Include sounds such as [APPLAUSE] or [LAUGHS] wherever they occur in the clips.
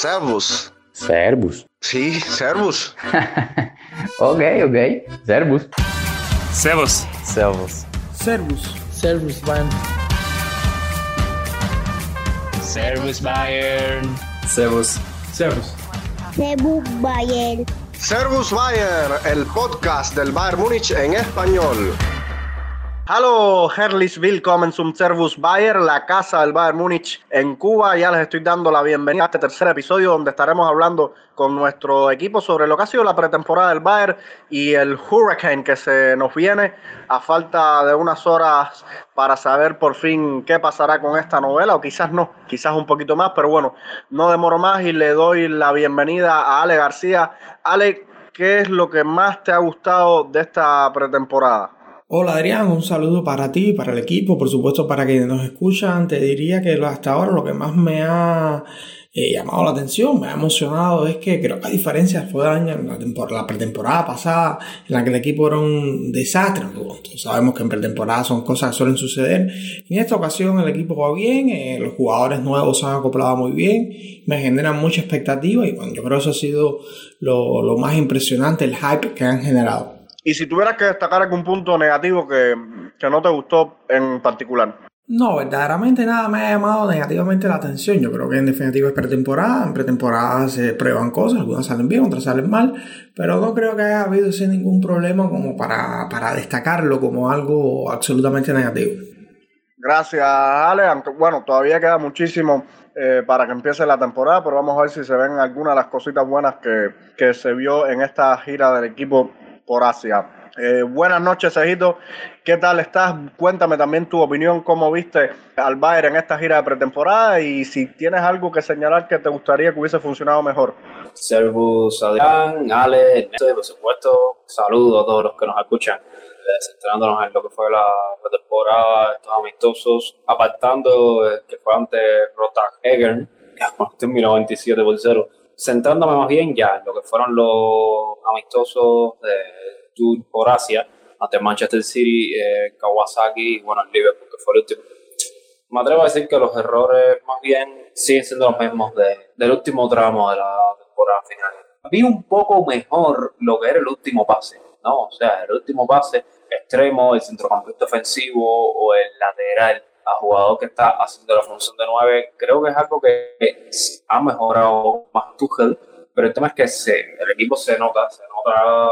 Servus. Servus. Sí, Servus. [LAUGHS] ok, ok. Servus. Servus. Servus. Servus. Servus, Bayern. Servus Bayern. Servus. Servus. Servus Bayern. Servus Bayern, el podcast del Bayern Múnich en español. Hallo, herzlich willkommen zum Servus Bayern, la casa del Bayern Múnich en Cuba. Ya les estoy dando la bienvenida a este tercer episodio donde estaremos hablando con nuestro equipo sobre lo que ha sido la pretemporada del Bayern y el Hurricane que se nos viene a falta de unas horas para saber por fin qué pasará con esta novela o quizás no, quizás un poquito más, pero bueno, no demoro más y le doy la bienvenida a Ale García. Ale, ¿qué es lo que más te ha gustado de esta pretemporada? Hola Adrián, un saludo para ti, para el equipo, por supuesto para quienes nos escuchan. Te diría que hasta ahora lo que más me ha eh, llamado la atención, me ha emocionado es que creo que a diferencia fue la, pretemporada pasada en la que el equipo era un desastre, sabemos que en pretemporada son cosas que suelen suceder. En esta ocasión el equipo va bien, eh, los jugadores nuevos se han acoplado muy bien, me generan mucha expectativa y bueno, yo creo que eso ha sido lo más impresionante, el hype que han generado. Y si tuvieras que destacar algún punto negativo que, que no te gustó en particular. No, verdaderamente nada me ha llamado negativamente la atención. Yo creo que en definitiva es pretemporada. En pretemporada se prueban cosas, algunas salen bien, otras salen mal, pero no creo que haya habido sin ningún problema como para, para destacarlo como algo absolutamente negativo. Gracias, Ale. Aunque, bueno, todavía queda muchísimo eh, para que empiece la temporada, pero vamos a ver si se ven algunas de las cositas buenas que, que se vio en esta gira del equipo por Asia. Eh, buenas noches, Ejito. ¿Qué tal estás? Cuéntame también tu opinión, cómo viste al Bayern en esta gira de pretemporada y si tienes algo que señalar que te gustaría que hubiese funcionado mejor. Servus, Adrián, Ale, Ernesto, por supuesto, saludo a todos los que nos escuchan, centrándonos en lo que fue la pretemporada, estos amistosos, apartando que fue ante Rotag Egern, que [LAUGHS] terminó 27 por 0, centrándome más bien ya en lo que fueron los amistosos de tour por Asia ante Manchester City, eh, Kawasaki y bueno, el Liverpool, que fue el último. Me atrevo a decir que los errores más bien siguen siendo los mismos de, del último tramo de la temporada final. Vi un poco mejor lo que era el último pase, ¿no? O sea, el último pase extremo, el centrocampista ofensivo o el lateral a jugador que está haciendo la función de 9, creo que es algo que ha mejorado más Tuchel, pero el tema es que se, el equipo se nota, se nota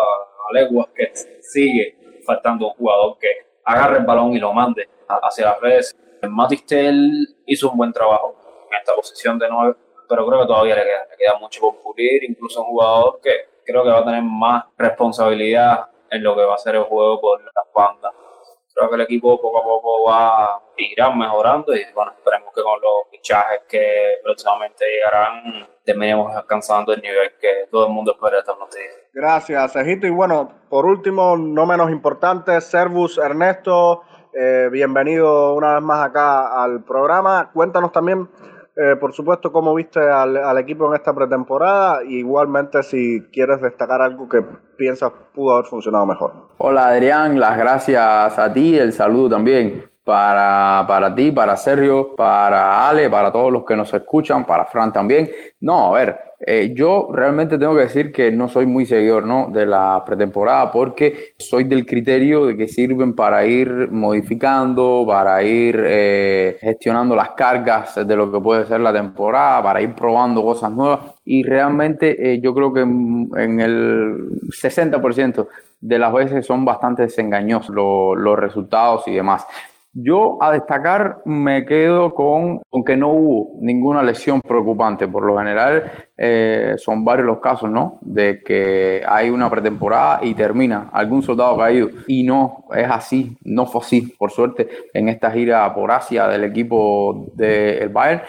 leguas que sigue faltando un jugador que agarre el balón y lo mande hacia las redes. Matistel hizo un buen trabajo en esta posición de nueve, pero creo que todavía le queda, le queda mucho por pulir, incluso un jugador que creo que va a tener más responsabilidad en lo que va a ser el juego por las bandas. Creo que el equipo poco a poco va a ir mejorando y bueno, esperemos que con los fichajes que próximamente llegarán terminemos alcanzando el nivel que todo el mundo espera esta noche. Gracias, Ejito. Y bueno, por último, no menos importante, Servus Ernesto, eh, bienvenido una vez más acá al programa. Cuéntanos también, eh, por supuesto, cómo viste al, al, equipo en esta pretemporada. igualmente, si quieres destacar algo que piensas pudo haber funcionado mejor. Hola, Adrián. Las gracias a ti. El saludo también para, para ti, para Sergio, para Ale, para todos los que nos escuchan, para Fran también. No, a ver, eh, yo realmente tengo que decir que no soy muy seguidor ¿no? de la pretemporada porque soy del criterio de que sirven para ir modificando, para ir eh, gestionando las cargas de lo que puede ser la temporada, para ir probando cosas nuevas y realmente eh, yo creo que en, en el 60% de las veces son bastante desengañosos los, los resultados y demás. Yo a destacar me quedo con, con, que no hubo ninguna lesión preocupante. Por lo general eh, son varios los casos, ¿no? De que hay una pretemporada y termina algún soldado caído. Y no es así, no fue así, por suerte, en esta gira por Asia del equipo del Bayern.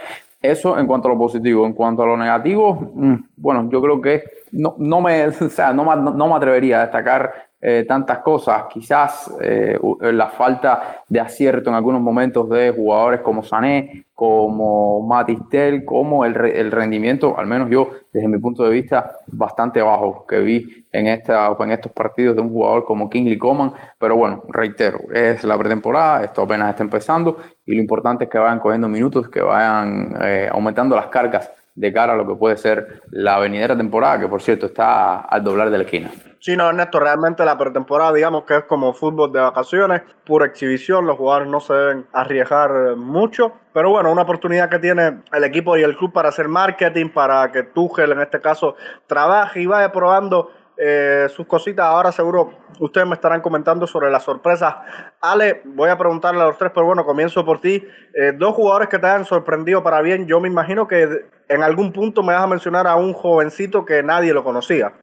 Eso en cuanto a lo positivo. En cuanto a lo negativo, mm, bueno, yo creo que no, no, me, [LAUGHS] no me atrevería a destacar eh, tantas cosas, quizás eh, la falta de acierto en algunos momentos de jugadores como Sané, como Matistel, como el, rendimiento, al menos yo, desde mi punto de vista, bastante bajo que vi en, esta, en estos partidos de un jugador como Kingsley Coman. Pero bueno, reitero, es la pretemporada, esto apenas está empezando y lo importante es que vayan cogiendo minutos, que vayan eh, aumentando las cargas de cara a lo que puede ser la venidera temporada, que por cierto está al doblar de la esquina. Sí, no, Ernesto, realmente la pretemporada, digamos que es como fútbol de vacaciones, pura exhibición, los jugadores no se deben arriesgar mucho, pero bueno, una oportunidad que tiene el equipo y el club para hacer marketing, para que Tuchel en este caso trabaje y vaya probando eh, sus cositas. Ahora seguro ustedes me estarán comentando sobre las sorpresas. Ale, voy a preguntarle a los tres, pero bueno, comienzo por ti. Eh, dos jugadores que te han sorprendido para bien. Yo me imagino que en algún punto me vas a mencionar a un jovencito que nadie lo conocía.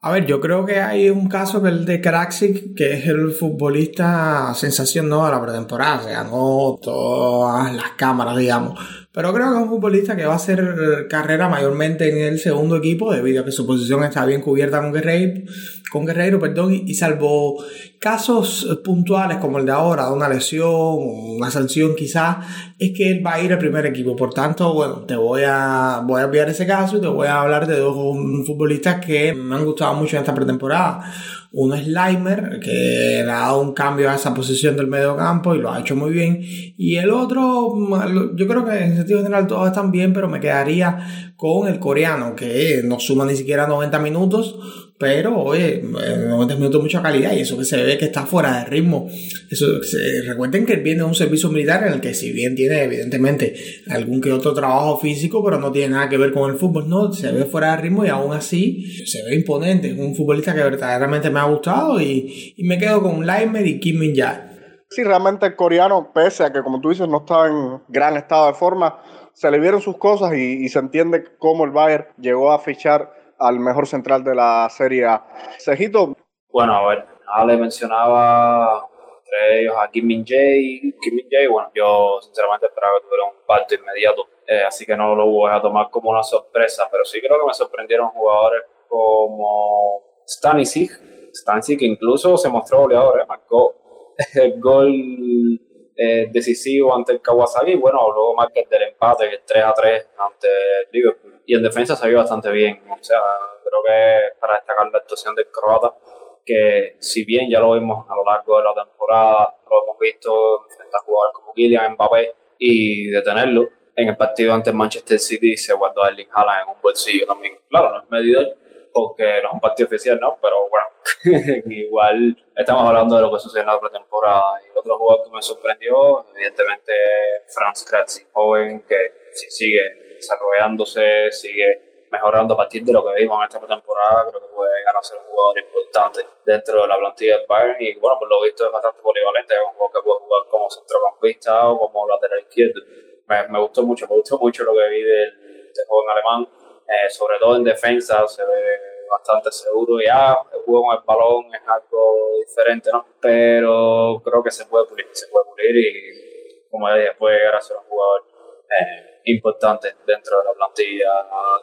A ver, yo creo que hay un caso que el de Karaxic, que es el futbolista sensación no de la pretemporada, se ganó todas las cámaras, digamos. Pero creo que es un futbolista que va a hacer carrera mayormente en el segundo equipo, debido a que su posición está bien cubierta con Guerreiro, con Guerreiro perdón, y salvo casos puntuales como el de ahora, de una lesión, una sanción quizás, es que él va a ir al primer equipo. Por tanto, bueno, te voy a, voy a enviar ese caso y te voy a hablar de dos futbolistas que me han gustado mucho en esta pretemporada. Uno es Leimer, que le ha dado un cambio a esa posición del medio campo y lo ha hecho muy bien. Y el otro, yo creo que en sentido general todos están bien, pero me quedaría con el coreano, que no suma ni siquiera 90 minutos, pero oye, 90 minutos mucha calidad y eso que se ve que está fuera de ritmo. Eso, se, recuerden que viene de un servicio militar en el que si bien tiene evidentemente algún que otro trabajo físico, pero no tiene nada que ver con el fútbol, no, se ve fuera de ritmo y aún así se ve imponente. Es un futbolista que verdaderamente me ha gustado y, y me quedo con Leimer y Kim Min Jae. Sí, realmente el coreano, pese a que como tú dices no estaba en gran estado de forma, se le vieron sus cosas y, y se entiende cómo el Bayern llegó a fichar al mejor central de la serie A. Cejito. Bueno, a ver, Ale mencionaba entre ellos a Kim Min. Kim bueno, yo sinceramente esperaba que tuviera un parto inmediato, eh, así que no lo voy a tomar como una sorpresa, pero sí creo que me sorprendieron jugadores como Stanisic. Stanisic incluso se mostró goleador, eh, marcó el gol eh, decisivo ante el Kawasaki, bueno, luego marca el del empate, el 3 a 3 ante el Liverpool. Y en defensa se vio bastante bien. O sea, creo que para destacar la actuación del croata, que si bien ya lo vimos a lo largo de la temporada, lo hemos visto enfrentar jugadores como Kylian Mbappé y detenerlo. En el partido ante Manchester City se guardó a Erling Haaland en un bolsillo también. Claro, no es medidor porque no es un partido oficial, ¿no? Pero bueno, [LAUGHS] igual estamos hablando de lo que sucedió en la pretemporada. Y otro jugador que me sorprendió, evidentemente, Franz Kratzi, joven que sigue desarrollándose, sigue mejorando a partir de lo que vimos en esta pretemporada. Creo que puede llegar a ser un jugador importante dentro de la plantilla del Bayern. Y bueno, por lo visto es bastante polivalente, es un jugador que puede jugar como centrocampista o como lateral izquierdo. Me, me gustó mucho, me gustó mucho lo que vi del, del joven alemán eh, sobre todo en defensa se ve bastante seguro ya, el juego con el balón es algo diferente, ¿no? Pero creo que se puede pulir, se puede pulir y como dije, puede llegar a ser un jugador eh, importante dentro de la plantilla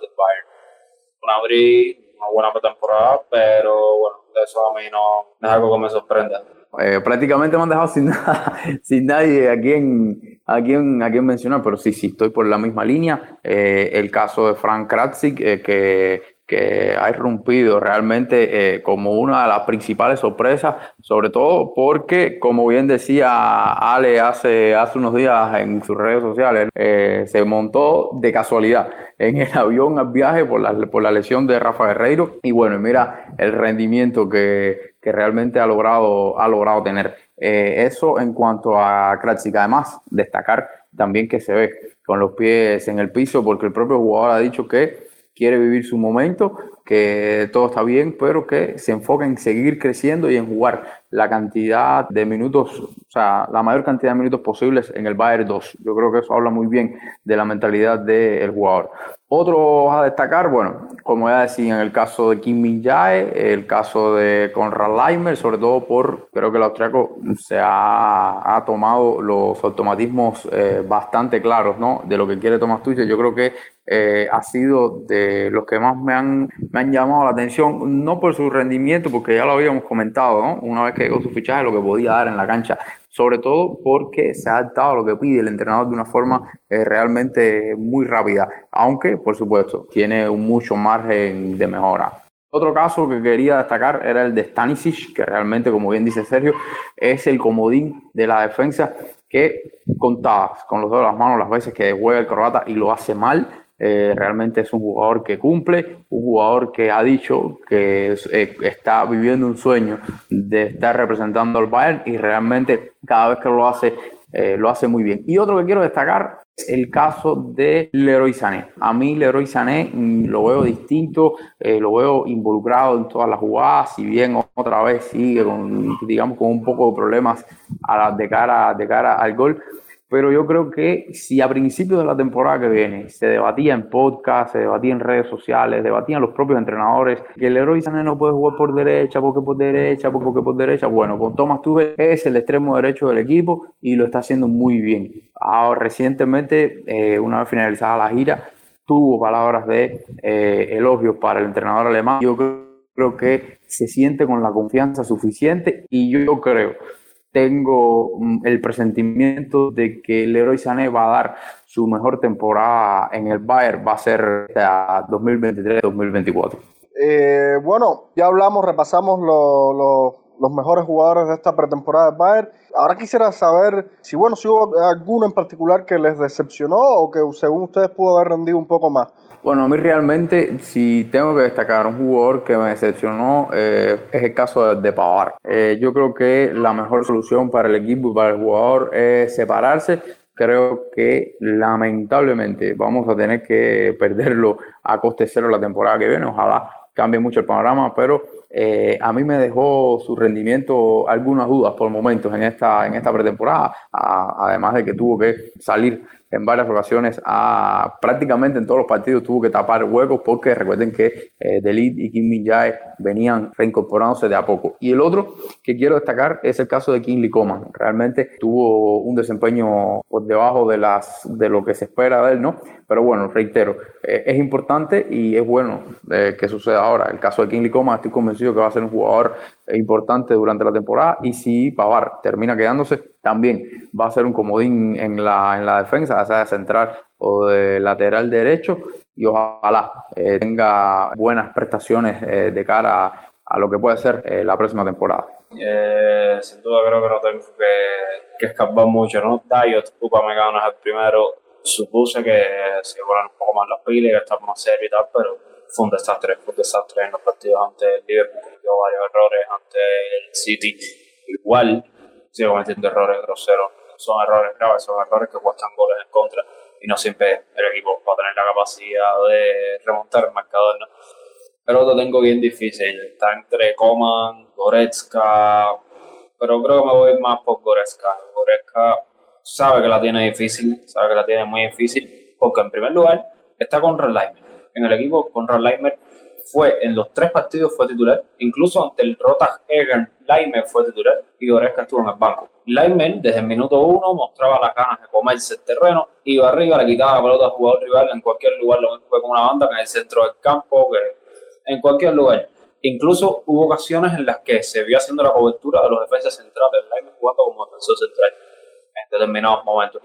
del Bayern. Un abrir, una buena pretemporada, pero bueno, eso a mí no, no es algo que me sorprenda. Eh, prácticamente me han dejado sin, [LAUGHS] nada, sin nadie a quien, a, quien, a quien mencionar, pero sí, sí, estoy por la misma línea. Eh, el caso de Frank Kratzik, eh, que que ha irrumpido realmente eh, como una de las principales sorpresas, sobre todo porque, como bien decía Ale hace, hace unos días en sus redes sociales, eh, se montó de casualidad en el avión al viaje por la, por la lesión de Rafa Guerreiro y bueno, mira el rendimiento que, que realmente ha logrado, ha logrado tener. Eh, eso en cuanto a Kratzik, además destacar también que se ve con los pies en el piso porque el propio jugador ha dicho que quiere vivir su momento, que todo está bien, pero que se enfoca en seguir creciendo y en jugar la cantidad de minutos, o sea, la mayor cantidad de minutos posibles en el Bayern 2. Yo creo que eso habla muy bien de la mentalidad del jugador. Otro a destacar, bueno, como ya decía, en el caso de Kim Min Jae, el caso de Conrad Leimer, sobre todo por, creo que el austriaco se ha, ha tomado los automatismos eh, bastante claros, ¿no? De lo que quiere Tomás Tuchel. Yo creo que eh, ha sido de los que más me han, me han llamado la atención, no por su rendimiento, porque ya lo habíamos comentado, ¿no? Una vez que llegó su fichaje, lo que podía dar en la cancha, sobre todo porque se ha adaptado a lo que pide el entrenador de una forma eh, realmente muy rápida, aunque, por supuesto, tiene mucho margen de mejora. Otro caso que quería destacar era el de Stanisic, que realmente, como bien dice Sergio, es el comodín de la defensa que contadas con los dedos de las manos las veces que juega el croata y lo hace mal, Eh, realmente es un jugador que cumple, un jugador que ha dicho que eh, está viviendo un sueño de estar representando al Bayern y realmente cada vez que lo hace, eh, lo hace muy bien. Y otro que quiero destacar es el caso de Leroy Sané. A mí Leroy Sané mm, lo veo distinto, lo veo involucrado en todas las jugadas, si bien otra vez sigue con, digamos, con un poco de problemas a de, cara, de cara al gol pero yo creo que si a principios de la temporada que viene se debatía en podcast, se debatía en redes sociales, debatían los propios entrenadores que el héroe Sané no puede jugar por derecha, porque por derecha, porque por derecha, bueno, con Thomas Tuve es el extremo derecho del equipo y lo está haciendo muy bien. Ahora, recientemente, eh, una vez finalizada la gira, tuvo palabras de eh, elogios para el entrenador alemán. Yo creo que se siente con la confianza suficiente y yo creo tengo mm, el presentimiento de que Leroy Sané va a dar su mejor temporada en el Bayern, va a ser 2023-2024. Eh, bueno, ya hablamos, repasamos los mejores jugadores de esta pretemporada del Bayern. Ahora quisiera saber si, bueno, si hubo alguno en particular que les decepcionó o que según ustedes pudo haber rendido un poco más. Bueno, a mí realmente, si tengo que destacar un jugador que me decepcionó, eh, es el caso de, Pavar. Eh, yo creo que la mejor solución para el equipo y para el jugador es separarse. Creo que lamentablemente vamos a tener que [LAUGHS] perderlo a coste cero la temporada que viene. Ojalá cambie mucho el panorama, pero eh, a mí me dejó su rendimiento algunas dudas por momentos en esta, en esta pretemporada, además de que tuvo que salir en varias ocasiones a prácticamente en todos los partidos tuvo que tapar huecos porque recuerden que eh, Delit y Kim Min Jae venían reincorporándose de a poco. Y el otro que quiero destacar es el caso de Lee Coman. Realmente tuvo un desempeño por debajo de, las, de lo que se espera de él, ¿no? Pero bueno, reitero, eh, es importante y es bueno eh, que suceda ahora. El caso de King Coman, estoy convencido que va a ser un jugador importante durante la temporada y si Pavar termina quedándose, también va a ser un comodín en la, en la defensa, sea de central o de lateral derecho y ojalá eh, tenga buenas prestaciones eh, de cara a, lo que puede ser eh, la próxima temporada. sin duda creo que no tengo que, que escapar mucho, ¿no? Dayot, Upamecano es el primero, supuse que se iban un poco más las pilas que estaba más serio y tal, pero fue un desastre, fue un desastre en los partidos ante el Liverpool, cometió varios errores ante el City, igual sigue cometiendo errores groseros, son errores graves, son errores que cuestan goles en contra y no siempre el equipo va a tener la capacidad de remontar el marcador, ¿no? Pero lo tengo bien difícil, está entre Coman, Goretzka, pero creo que me voy más por Goretzka. Goretzka sabe que la tiene difícil, sabe que la tiene muy difícil, porque en primer lugar está con Leimer. En el equipo, con Leimer fue en los tres partidos fue titular, incluso ante el Rota Egan, Leimer fue titular y Goretzka estuvo en el banco. Leimer desde el minuto uno mostraba las ganas de comerse el terreno, iba arriba, le quitaba la pelota al jugador rival en cualquier lugar, lo fue con una banda, que en el centro del campo, en cualquier lugar. Incluso hubo ocasiones en las que se vio haciendo la cobertura de los defensas centrales, Leimer jugando como defensor central en determinados momentos.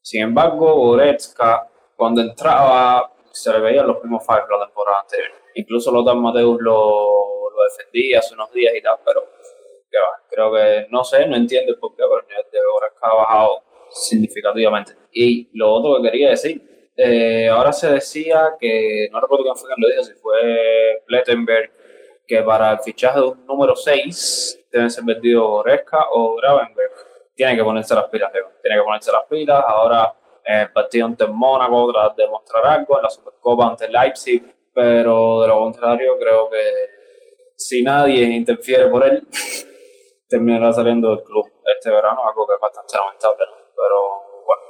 Sin embargo, Goretzka, cuando entraba, se le veían los mismos fallos de la temporada anterior. Incluso Lothar Mateus lo, lo defendía hace unos días y tal, pero creo que no sé, no entiendo por qué, pero el nivel de Goretzka ha bajado significativamente. Y lo otro que quería decir, eh, ahora se decía que, no recuerdo quién fue quien lo dijo, si fue Plettenberg, que para el fichaje de un número 6 deben ser vendidos Goretzka o Gravenberg. Tiene que ponerse las pilas, tiene que ponerse las pilas. Ahora el partido ante Mónaco tras demostrar algo en la Supercopa ante Leipzig, pero de lo contrario creo que si nadie interfiere por él, [LAUGHS] terminará saliendo del club este verano, algo que es bastante lamentable, pero bueno,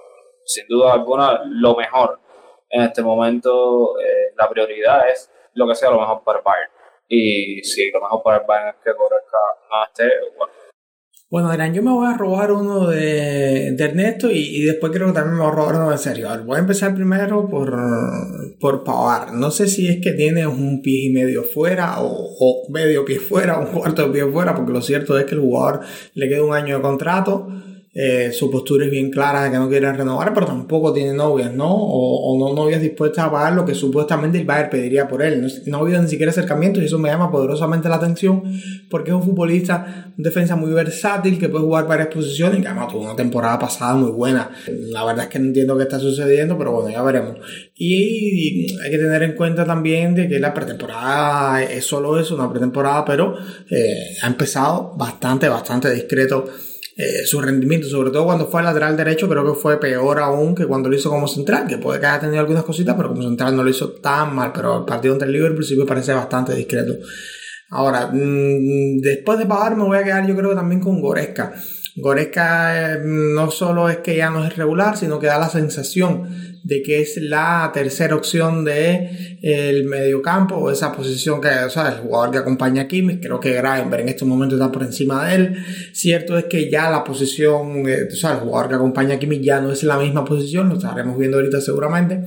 sin duda alguna lo mejor en este momento, eh, la prioridad es lo que sea lo mejor para el Bayern. Y si lo mejor para el Bayern es que Goretzka no esté, bueno, bueno, Adrián, yo me voy a robar uno de, Ernesto y, después creo que también me voy a robar uno de Sergio. voy a empezar primero por, por Pavar. No sé si es que tiene un pie y medio fuera o, medio pie fuera o un cuarto de pie fuera, porque lo cierto es que el jugador le queda un año de contrato. Eh, su postura es bien clara de que no quiere renovar, pero tampoco tiene novias, ¿no? O, no novias dispuestas a pagar lo que supuestamente el Bayern pediría por él. No, no ha habido ni siquiera acercamientos y eso me llama poderosamente la atención porque es un futbolista, un defensa muy versátil que puede jugar varias posiciones y que además tuvo una temporada pasada muy buena. La verdad es que no entiendo qué está sucediendo, pero bueno, ya veremos. Y, hay que tener en cuenta también de que la pretemporada es solo eso, una pretemporada, pero eh, ha empezado bastante, bastante discreto eh, su rendimiento, sobre todo cuando fue al lateral derecho, creo que fue peor aún que cuando lo hizo como central, que puede que haya tenido algunas cositas, pero como central no lo hizo tan mal, pero el partido entre el Liverpool sí me parece bastante discreto. Ahora, mmm, después de pagar me voy a quedar yo creo que también con Goresca. Goretzka eh, no solo es que ya no es regular, sino que da la sensación de que es la tercera opción de el mediocampo o esa posición que, o sea, el jugador que acompaña a Kimmich, creo que Gravenberg en estos momentos está por encima de él. Cierto es que ya la posición, o sea, el jugador que acompaña a Kimmich ya no es la misma posición, lo estaremos viendo ahorita seguramente,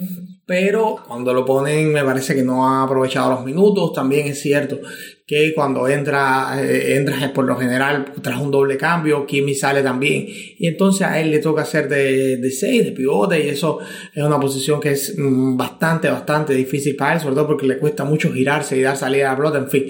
pero cuando lo ponen me parece que no ha aprovechado los minutos. También es cierto que cuando entra, eh, entra por lo general tras un doble cambio, Kimi sale también. Y entonces a él le toca hacer de, de 6, de pivote, y eso es una posición que es mm, bastante, bastante difícil para él, sobre todo porque le cuesta mucho girarse y dar salida a la pelota, en fin.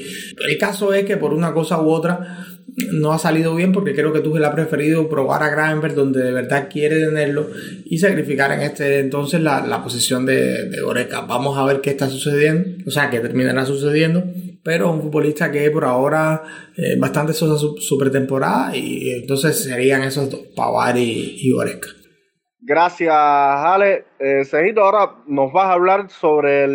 El caso es que por una cosa u otra no ha salido bien porque creo que Tuchel ha preferido probar a Gravenberg donde de verdad quiere tenerlo y sacrificar en este entonces la, la posición de, de Oreca. Vamos a ver qué está sucediendo, o sea, qué terminará sucediendo, pero un futbolista que por ahora eh, bastante sosa su, pretemporada y entonces serían esos dos, Pavar y, y Oreca. Gracias, Ale. Eh, Cejito, ahora nos vas a hablar sobre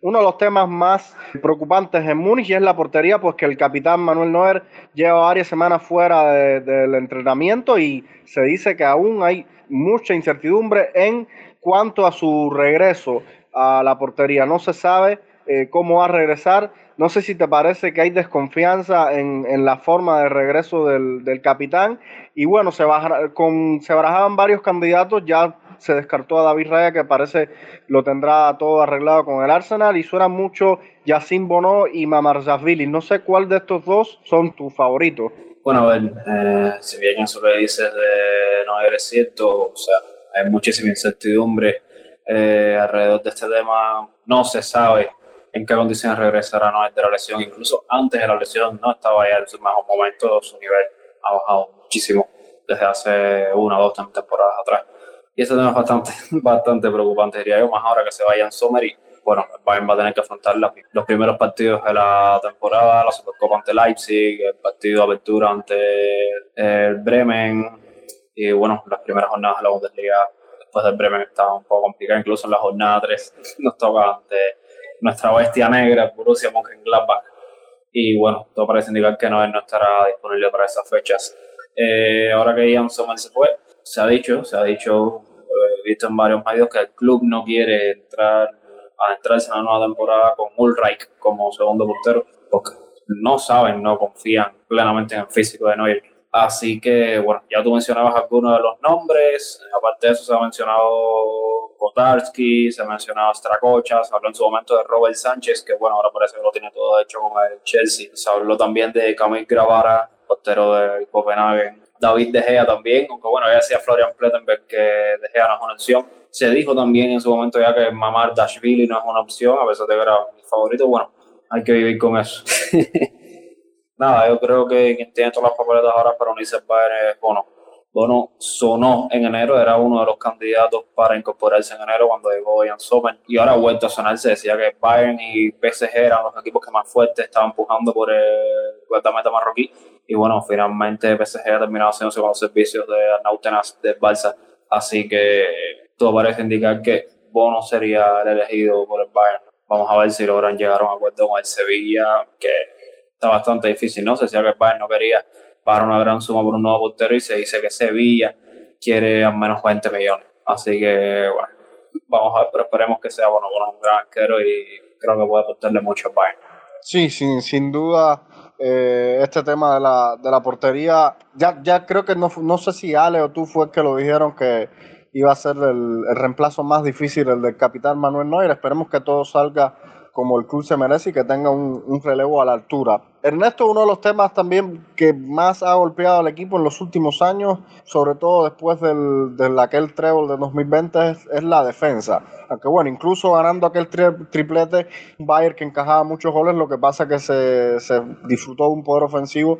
uno de los temas más preocupantes en Múnich y es la portería, pues que el capitán Manuel Neuer lleva varias semanas fuera de, del entrenamiento y se dice que aún hay mucha incertidumbre en cuanto a su regreso a la portería. No se sabe eh, cómo va a regresar. No sé si te parece que hay desconfianza en, la forma de regreso del capitán. Y bueno, se, baja, con, se barajaban varios candidatos, ya se descartó a David Raya, que parece lo tendrá todo arreglado con el Arsenal, y suena mucho Yacine Bono y Mamarzashvili. No sé cuál de estos dos son tus favoritos. Bueno, a ver, eh, si bien eso que dices de no es cierto, o sea, hay muchísima incertidumbre eh, alrededor de este tema, no se sabe en qué condiciones regresará no de la lesión. Incluso antes de la lesión no estaba ya en su mejor momento, su nivel ha bajado muchísimo desde hace una o dos temporadas atrás. Y tema es bastante, [LAUGHS] bastante preocupante, diría yo, más ahora que se vaya en Sommer y bueno, Bayern va a tener que afrontar la, los primeros partidos de la temporada, la Supercopa ante Leipzig, el partido de apertura ante el Bremen y bueno, las primeras jornadas de la Bundesliga después del Bremen estaban un poco complicadas, incluso en la jornada 3 [LAUGHS] nos toca ante nuestra bestia negra, Borussia Mönchengladbach. Y bueno, todo parece indicar que no, no estará disponible para esas fechas. Eh, ahora que Ian Sommer se fue, se ha dicho, se ha dicho, he visto en varios medios que el club no quiere entrar a entrarse en la nueva temporada con Ulreich como segundo portero, porque no saben, no confían plenamente en el físico de Neuer. Así que, bueno, ya tú mencionabas algunos de los nombres, aparte de eso se ha mencionado Kotarski, se ha mencionado Stracocha, se habló en su momento de Robert Sánchez, que bueno, ahora parece que lo tiene todo hecho con el Chelsea. Se habló también de Camille Gravara, portero de Copenhagen. David De Gea también, aunque bueno, ya decía Florian Plettenberg que De Gea no es una opción. Se dijo también en su momento ya que Mamar Dashvili no es una opción, a pesar de que mi favorito. Bueno, hay que vivir con eso. [LAUGHS] Nada, yo creo que tiene todas las papeletas ahora para unirse al Bayern es Bono. Bono sonó en enero, era uno de los candidatos para incorporarse en enero cuando llegó Ian Sommer y ahora ha vuelto a sonar. Se decía que Bayern y PSG eran los equipos que más fuertes estaban empujando por el guardameta marroquí. Y bueno, finalmente PSG ha terminado haciéndose con los servicios de Arnautenas de Barça. Así que todo parece indicar que Bono sería el elegido por el Bayern. Vamos a ver si logran llegar a un acuerdo con el Sevilla, que está bastante difícil, ¿no? Se decía que el Bayern no quería pagar una gran suma por un nuevo portero y se dice que Sevilla quiere al menos 20 millones. Así que, bueno, vamos a ver, pero esperemos que sea bueno, bueno un gran arquero y creo que puede aportarle mucho al Bayern. Sí, sin, sin duda. Eh, este tema de la, de la portería, ya, ya creo que no, no sé si Ale o tú fue el que lo dijeron que iba a ser el, el reemplazo más difícil, el del capitán Manuel Neuer. Esperemos que todo salga como el club se merece y que tenga un, un, relevo a la altura. Ernesto, uno de los temas también que más ha golpeado al equipo en los últimos años, sobre todo después del, del aquel treble de 2020, es, es, la defensa. Aunque bueno, incluso ganando aquel tri triplete, Bayer que encajaba muchos goles, lo que pasa es que se, se disfrutó de un poder ofensivo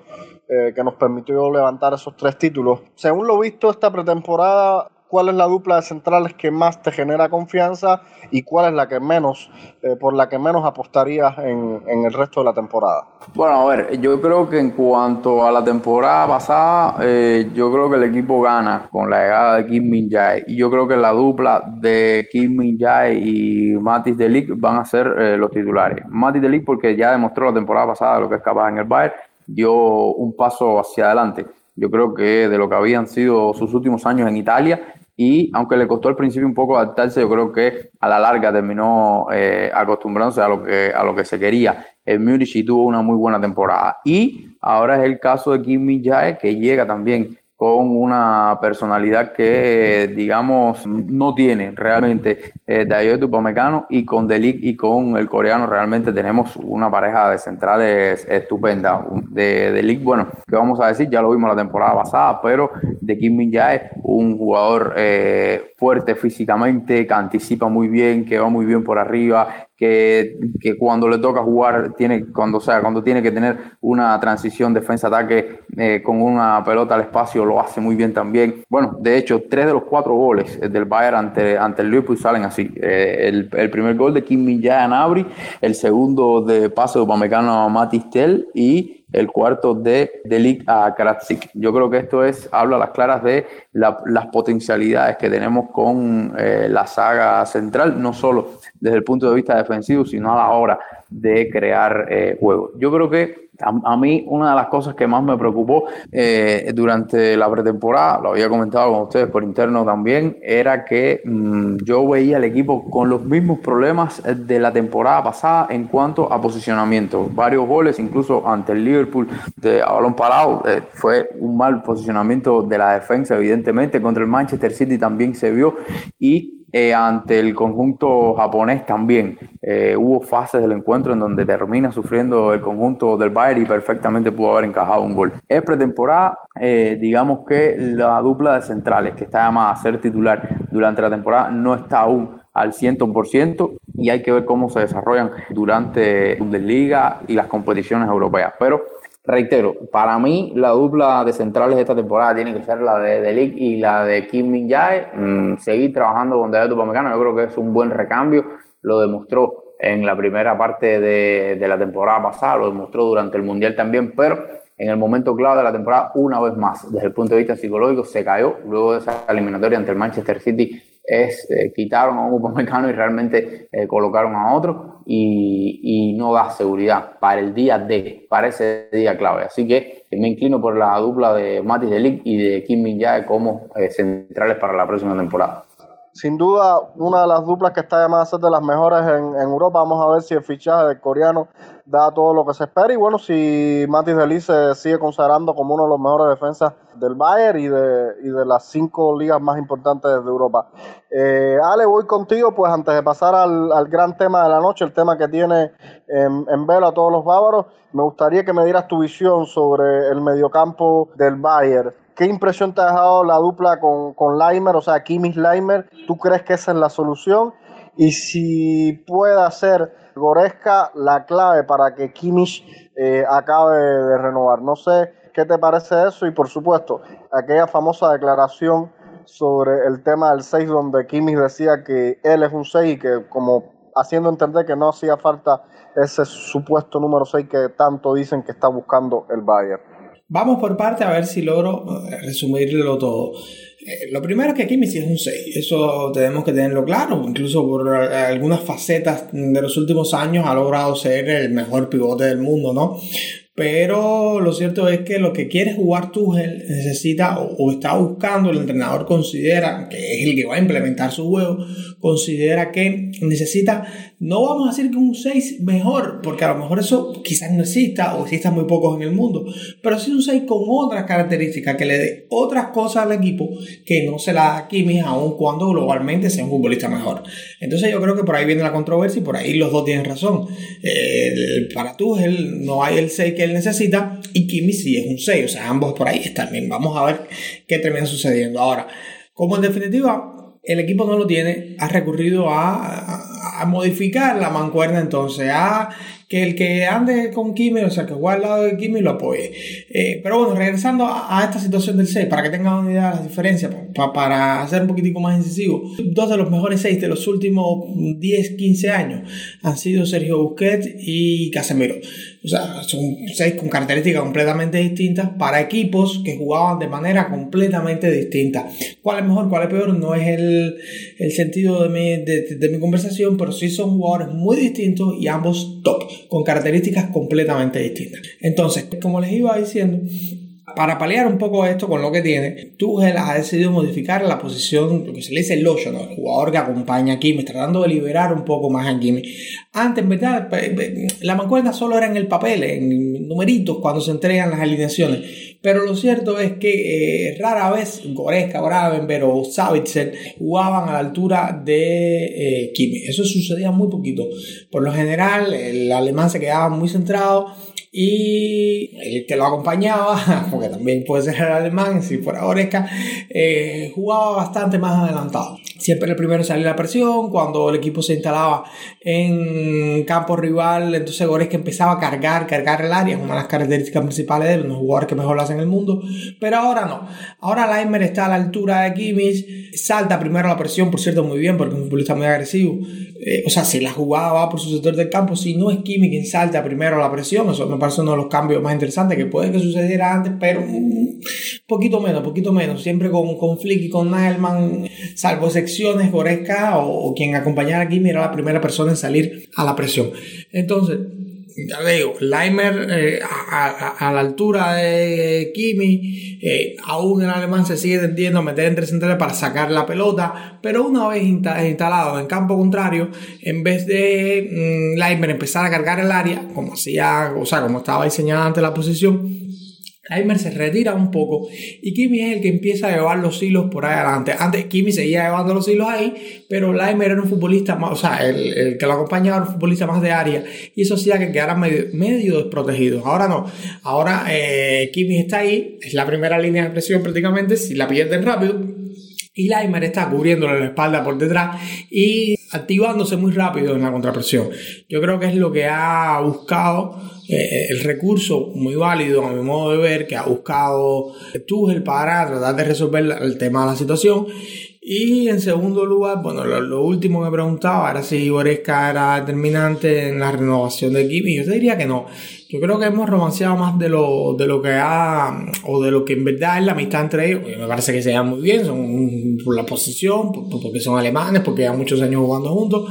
eh, que nos permitió levantar esos tres títulos. Según lo visto esta pretemporada, cuál es la dupla de centrales que más te genera confianza y cuál es la que menos, eh, por la que menos apostarías en, el resto de la temporada. Bueno, a ver, yo creo que en cuanto a la temporada pasada, eh, yo creo que el equipo gana con la llegada de Kim Min Jae y yo creo que la dupla de Kim Min Jae y Matis Delic van a ser eh, los titulares. Matis Delic porque ya demostró la temporada pasada lo que es capaz en el Bayern, dio un paso hacia adelante yo creo que de lo que habían sido sus últimos años en Italia y aunque le costó al principio un poco adaptarse, yo creo que a la larga terminó eh, acostumbrándose a lo que a lo que se quería. El Múnich y tuvo una muy buena temporada. Y ahora es el caso de Kim Jae, que llega también con una personalidad que, digamos, no tiene realmente eh, Dayo Tupamecano y con Delic y con el coreano realmente tenemos una pareja de centrales estupenda. De Delic, bueno, que vamos a decir, ya lo vimos la temporada pasada, pero de Kim Min Jae, un jugador eh, fuerte físicamente, que anticipa muy bien, que va muy bien por arriba, que, que, cuando le toca jugar, tiene, cuando, sea, cuando tiene que tener una transición defensa-ataque eh, con una pelota al espacio, lo hace muy bien también. Bueno, de hecho, tres de los cuatro goles del Bayern ante, ante el Liverpool salen así. Eh, el, el, primer gol de Kim Min-jae Nabri, el segundo de paso de Upamecano a Matistel y el cuarto de Delic a Kratzik. Yo creo que esto es, habla a las claras de la, las potencialidades que tenemos con eh, la saga central, no solo desde el punto de vista defensivo, sino a la hora de crear eh, juego. Yo creo que a, mí una de las cosas que más me preocupó eh, durante la pretemporada, lo había comentado con ustedes por interno también, era que mmm, yo veía al equipo con los mismos problemas de la temporada pasada en cuanto a posicionamiento. Varios goles, incluso ante el Liverpool de balón parado, eh, fue un mal posicionamiento de la defensa, evidentemente. Contra el Manchester City también se vio y eh, ante el conjunto japonés también. Eh, hubo fases del encuentro en donde termina sufriendo el conjunto del Bayern y perfectamente pudo haber encajado un gol. Es pretemporada, eh, digamos que la dupla de centrales que está llamada a ser titular durante la temporada no está aún al 100% y hay que ver cómo se desarrollan durante Bundesliga y las competiciones europeas. Pero reitero, para mí la dupla de centrales de esta temporada tiene que ser la de Delic y la de Kim Min Jae. Mm, seguir trabajando con David Tupamecano, yo creo que es un buen recambio. Lo demostró en la primera parte de, la temporada pasada, lo demostró durante el Mundial también, pero en el momento clave de la temporada, una vez más, desde el punto de vista psicológico, se cayó luego de esa eliminatoria ante el Manchester City es eh, quitaron a un Upamecano [LAUGHS] y realmente eh, colocaron a otro y, no da seguridad para el día D, para ese día clave. Así que me inclino por la dupla de Matis Delic y de Kim Min Jae como eh, centrales para la próxima temporada. Sin duda, una de las duplas que está llamada a ser de las mejores en, Europa. Vamos a ver si el fichaje del coreano da todo lo que se espera. Y bueno, si Matis Delic se sigue consagrando como uno de los mejores defensas del Bayern y de, y de las cinco ligas más importantes de Europa. Eh, Ale, voy contigo, pues antes de pasar al, al, gran tema de la noche, el tema que tiene en, en velo a todos los bávaros, me gustaría que me dieras tu visión sobre el mediocampo del Bayern. ¿Qué impresión te ha dejado la dupla con, con o sea, Kimmich Leimer? ¿Tú crees que esa es la solución? Y si puede ser Goreska la clave para que Kimmich eh, acabe de renovar. No sé qué te parece eso y por supuesto aquella famosa declaración sobre el tema del 6 donde Kimmich decía que él es un 6 y que como haciendo entender que no hacía falta ese supuesto número 6 que tanto dicen que está buscando el Bayern. Vamos por parte a ver si logro resumirlo todo. Eh, lo primero es que Kimmich es un 6, eso tenemos que tenerlo claro, incluso por algunas facetas de los últimos años ha logrado ser el mejor pivote del mundo, ¿no? Pero lo cierto es que lo que quiere jugar Tuchel necesita o, está buscando, el entrenador considera que es el que va a implementar su juego, considera que necesita, no vamos a decir que un 6 mejor, porque a lo mejor eso quizás no exista o exista muy pocos en el mundo, pero sí un 6 con otras características, que le dé otras cosas al equipo que no se la da Kimmich, aun cuando globalmente sea un futbolista mejor. Entonces yo creo que por ahí viene la controversia y por ahí los dos tienen razón. Eh, para Tuchel no hay el 6 que él necesita y Kimmich sí es un 6, o sea, ambos por ahí están bien. Vamos a ver qué termina sucediendo. Ahora, como en definitiva el equipo no lo tiene, ha recurrido a, a modificar la mancuerna entonces, a que el que ande con Kimi, o sea, que juegue al lado de Kimi lo apoye. Eh, pero bueno, regresando a, a, esta situación del 6, para que tengan una idea de las diferencias, pa, para hacer un poquitico más incisivo, dos de los mejores 6 de los últimos 10, 15 años han sido Sergio Busquets y Casemiro. O sea, son 6 con características completamente distintas para equipos que jugaban de manera completamente distinta. ¿Cuál es mejor, cuál es peor? No es el, el sentido de mi, de, de mi conversación, pero sí son jugadores muy distintos y ambos top con características completamente distintas. Entonces, como les iba diciendo, para paliar un poco esto con lo que tiene, Tuchel ha decidido modificar la posición, lo que se le dice el 8, ¿no? el jugador que acompaña a Kimi, tratando de liberar un poco más a Kimi. Antes, en verdad, la mancuerna solo era en el papel, en numeritos, cuando se entregan las alineaciones. Pero lo cierto es que eh, rara vez Goretzka, Gravenberg o Savitzer jugaban a la altura de eh, Kimi. Eso sucedía muy poquito. Por lo general, el alemán se quedaba muy centrado y el que lo acompañaba, [LAUGHS] porque también puede ser el alemán, si fuera Goretzka, eh, jugaba bastante más adelantado. Siempre el primero salía la presión, cuando el equipo se instalaba en campo rival, entonces Goretzka empezaba a cargar, cargar el área, una de las características principales de él, un jugador que mejor lo hace en el mundo, pero ahora no. Ahora Leimer está a la altura de Kimmich, salta primero la presión, por cierto, muy bien, porque es un futbolista muy agresivo. Eh, o sea, si la jugada va por su sector del campo, si no es Kimmich quien salta primero la presión, eso me parece uno de los cambios más interesantes que puede que sucediera antes, pero un poquito menos, poquito menos, siempre con, con y con Nagelman, salvo secciones, Goretzka o, o quien acompañara a Kimmich era la primera persona en salir a la presión. Entonces, ya digo, Leimer eh, a, la altura de Kimi, eh, aún el alemán se sigue tendiendo a meter entre centrales para sacar la pelota, pero una vez instalado en campo contrario, en vez de mmm, Leimer empezar a cargar el área, como hacía, o sea, como estaba diseñada antes la posición, Leimer se retira un poco y Kimi es el que empieza a llevar los hilos por ahí adelante. Antes Kimi seguía llevando los hilos ahí, pero Leimer era un futbolista más, o sea, el, el, que lo acompañaba era un futbolista más de área y eso hacía que quedara medio, medio desprotegido. Ahora no, ahora eh, Kimi está ahí, es la primera línea de presión prácticamente, si la pierden rápido, y Leimer está cubriéndole la espalda por detrás y activándose muy rápido en la contrapresión. Yo creo que es lo que ha buscado eh, el recurso muy válido a mi modo de ver que ha buscado Tuchel para tratar de resolver el tema de la situación y en segundo lugar, bueno, lo, lo, último que preguntaba era si Goretzka era determinante en la renovación de Kimi. Yo te diría que no. Yo creo que hemos romanceado más de lo, de lo que ha, o de lo que en verdad es la amistad entre ellos. Me parece que se llevan muy bien, son por la posición, porque son alemanes, porque llevan muchos años jugando juntos.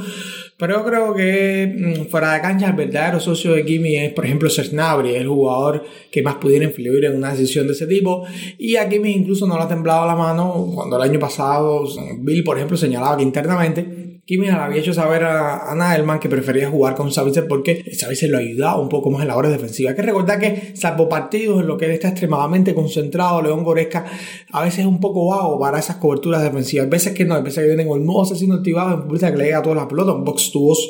Pero yo creo que fuera de cancha el verdadero socio de Kimi es, por ejemplo, Cernabri, el jugador que más pudiera influir en una decisión de ese tipo. Y a Kimi incluso no le ha temblado la mano cuando el año pasado Bill, por ejemplo, señalaba que internamente Kimi le había hecho saber a, a Naelman que prefería jugar con Savitzer porque Savitzer lo ayudaba un poco más en la hora defensiva. Hay que recordar que, salvo partidos en los que él está extremadamente concentrado, León Goresca a veces es un poco vago para esas coberturas defensivas. Hay veces que no, hay veces que vienen con el modo asesino activado, en futbolista que le llega a todas las pelotas, un box to box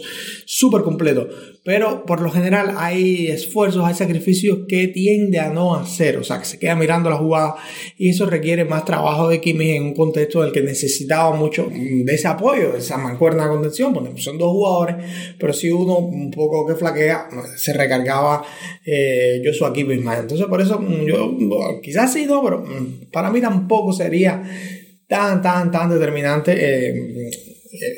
súper completo. Pero por lo general hay esfuerzos, hay sacrificios que tiende a no hacer, o sea, que se queda mirando la jugada y eso requiere más trabajo de Kimi en un contexto en el que necesitaba mucho de ese apoyo, de esa mancuerna de contención, porque son dos jugadores, pero si uno un poco que flaquea, se recargaba eh, Joshua más. Entonces por eso yo, quizás sí, no, pero para mí tampoco sería tan, tan, tan determinante. Eh,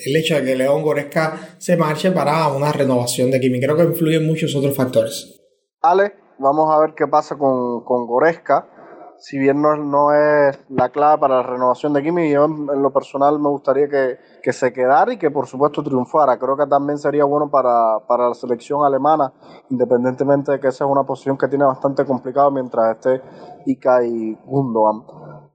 el hecho de que León Goresca se marche para una renovación de Kimi. Creo que influyen muchos otros factores. Ale, vamos a ver qué pasa con, con Goresca. Si bien no, no es la clave para la renovación de Kimi, yo en, lo personal me gustaría que, que, se quedara y que por supuesto triunfara. Creo que también sería bueno para, para la selección alemana, independientemente de que esa es una posición que tiene bastante complicado mientras esté Ika y Gundogan.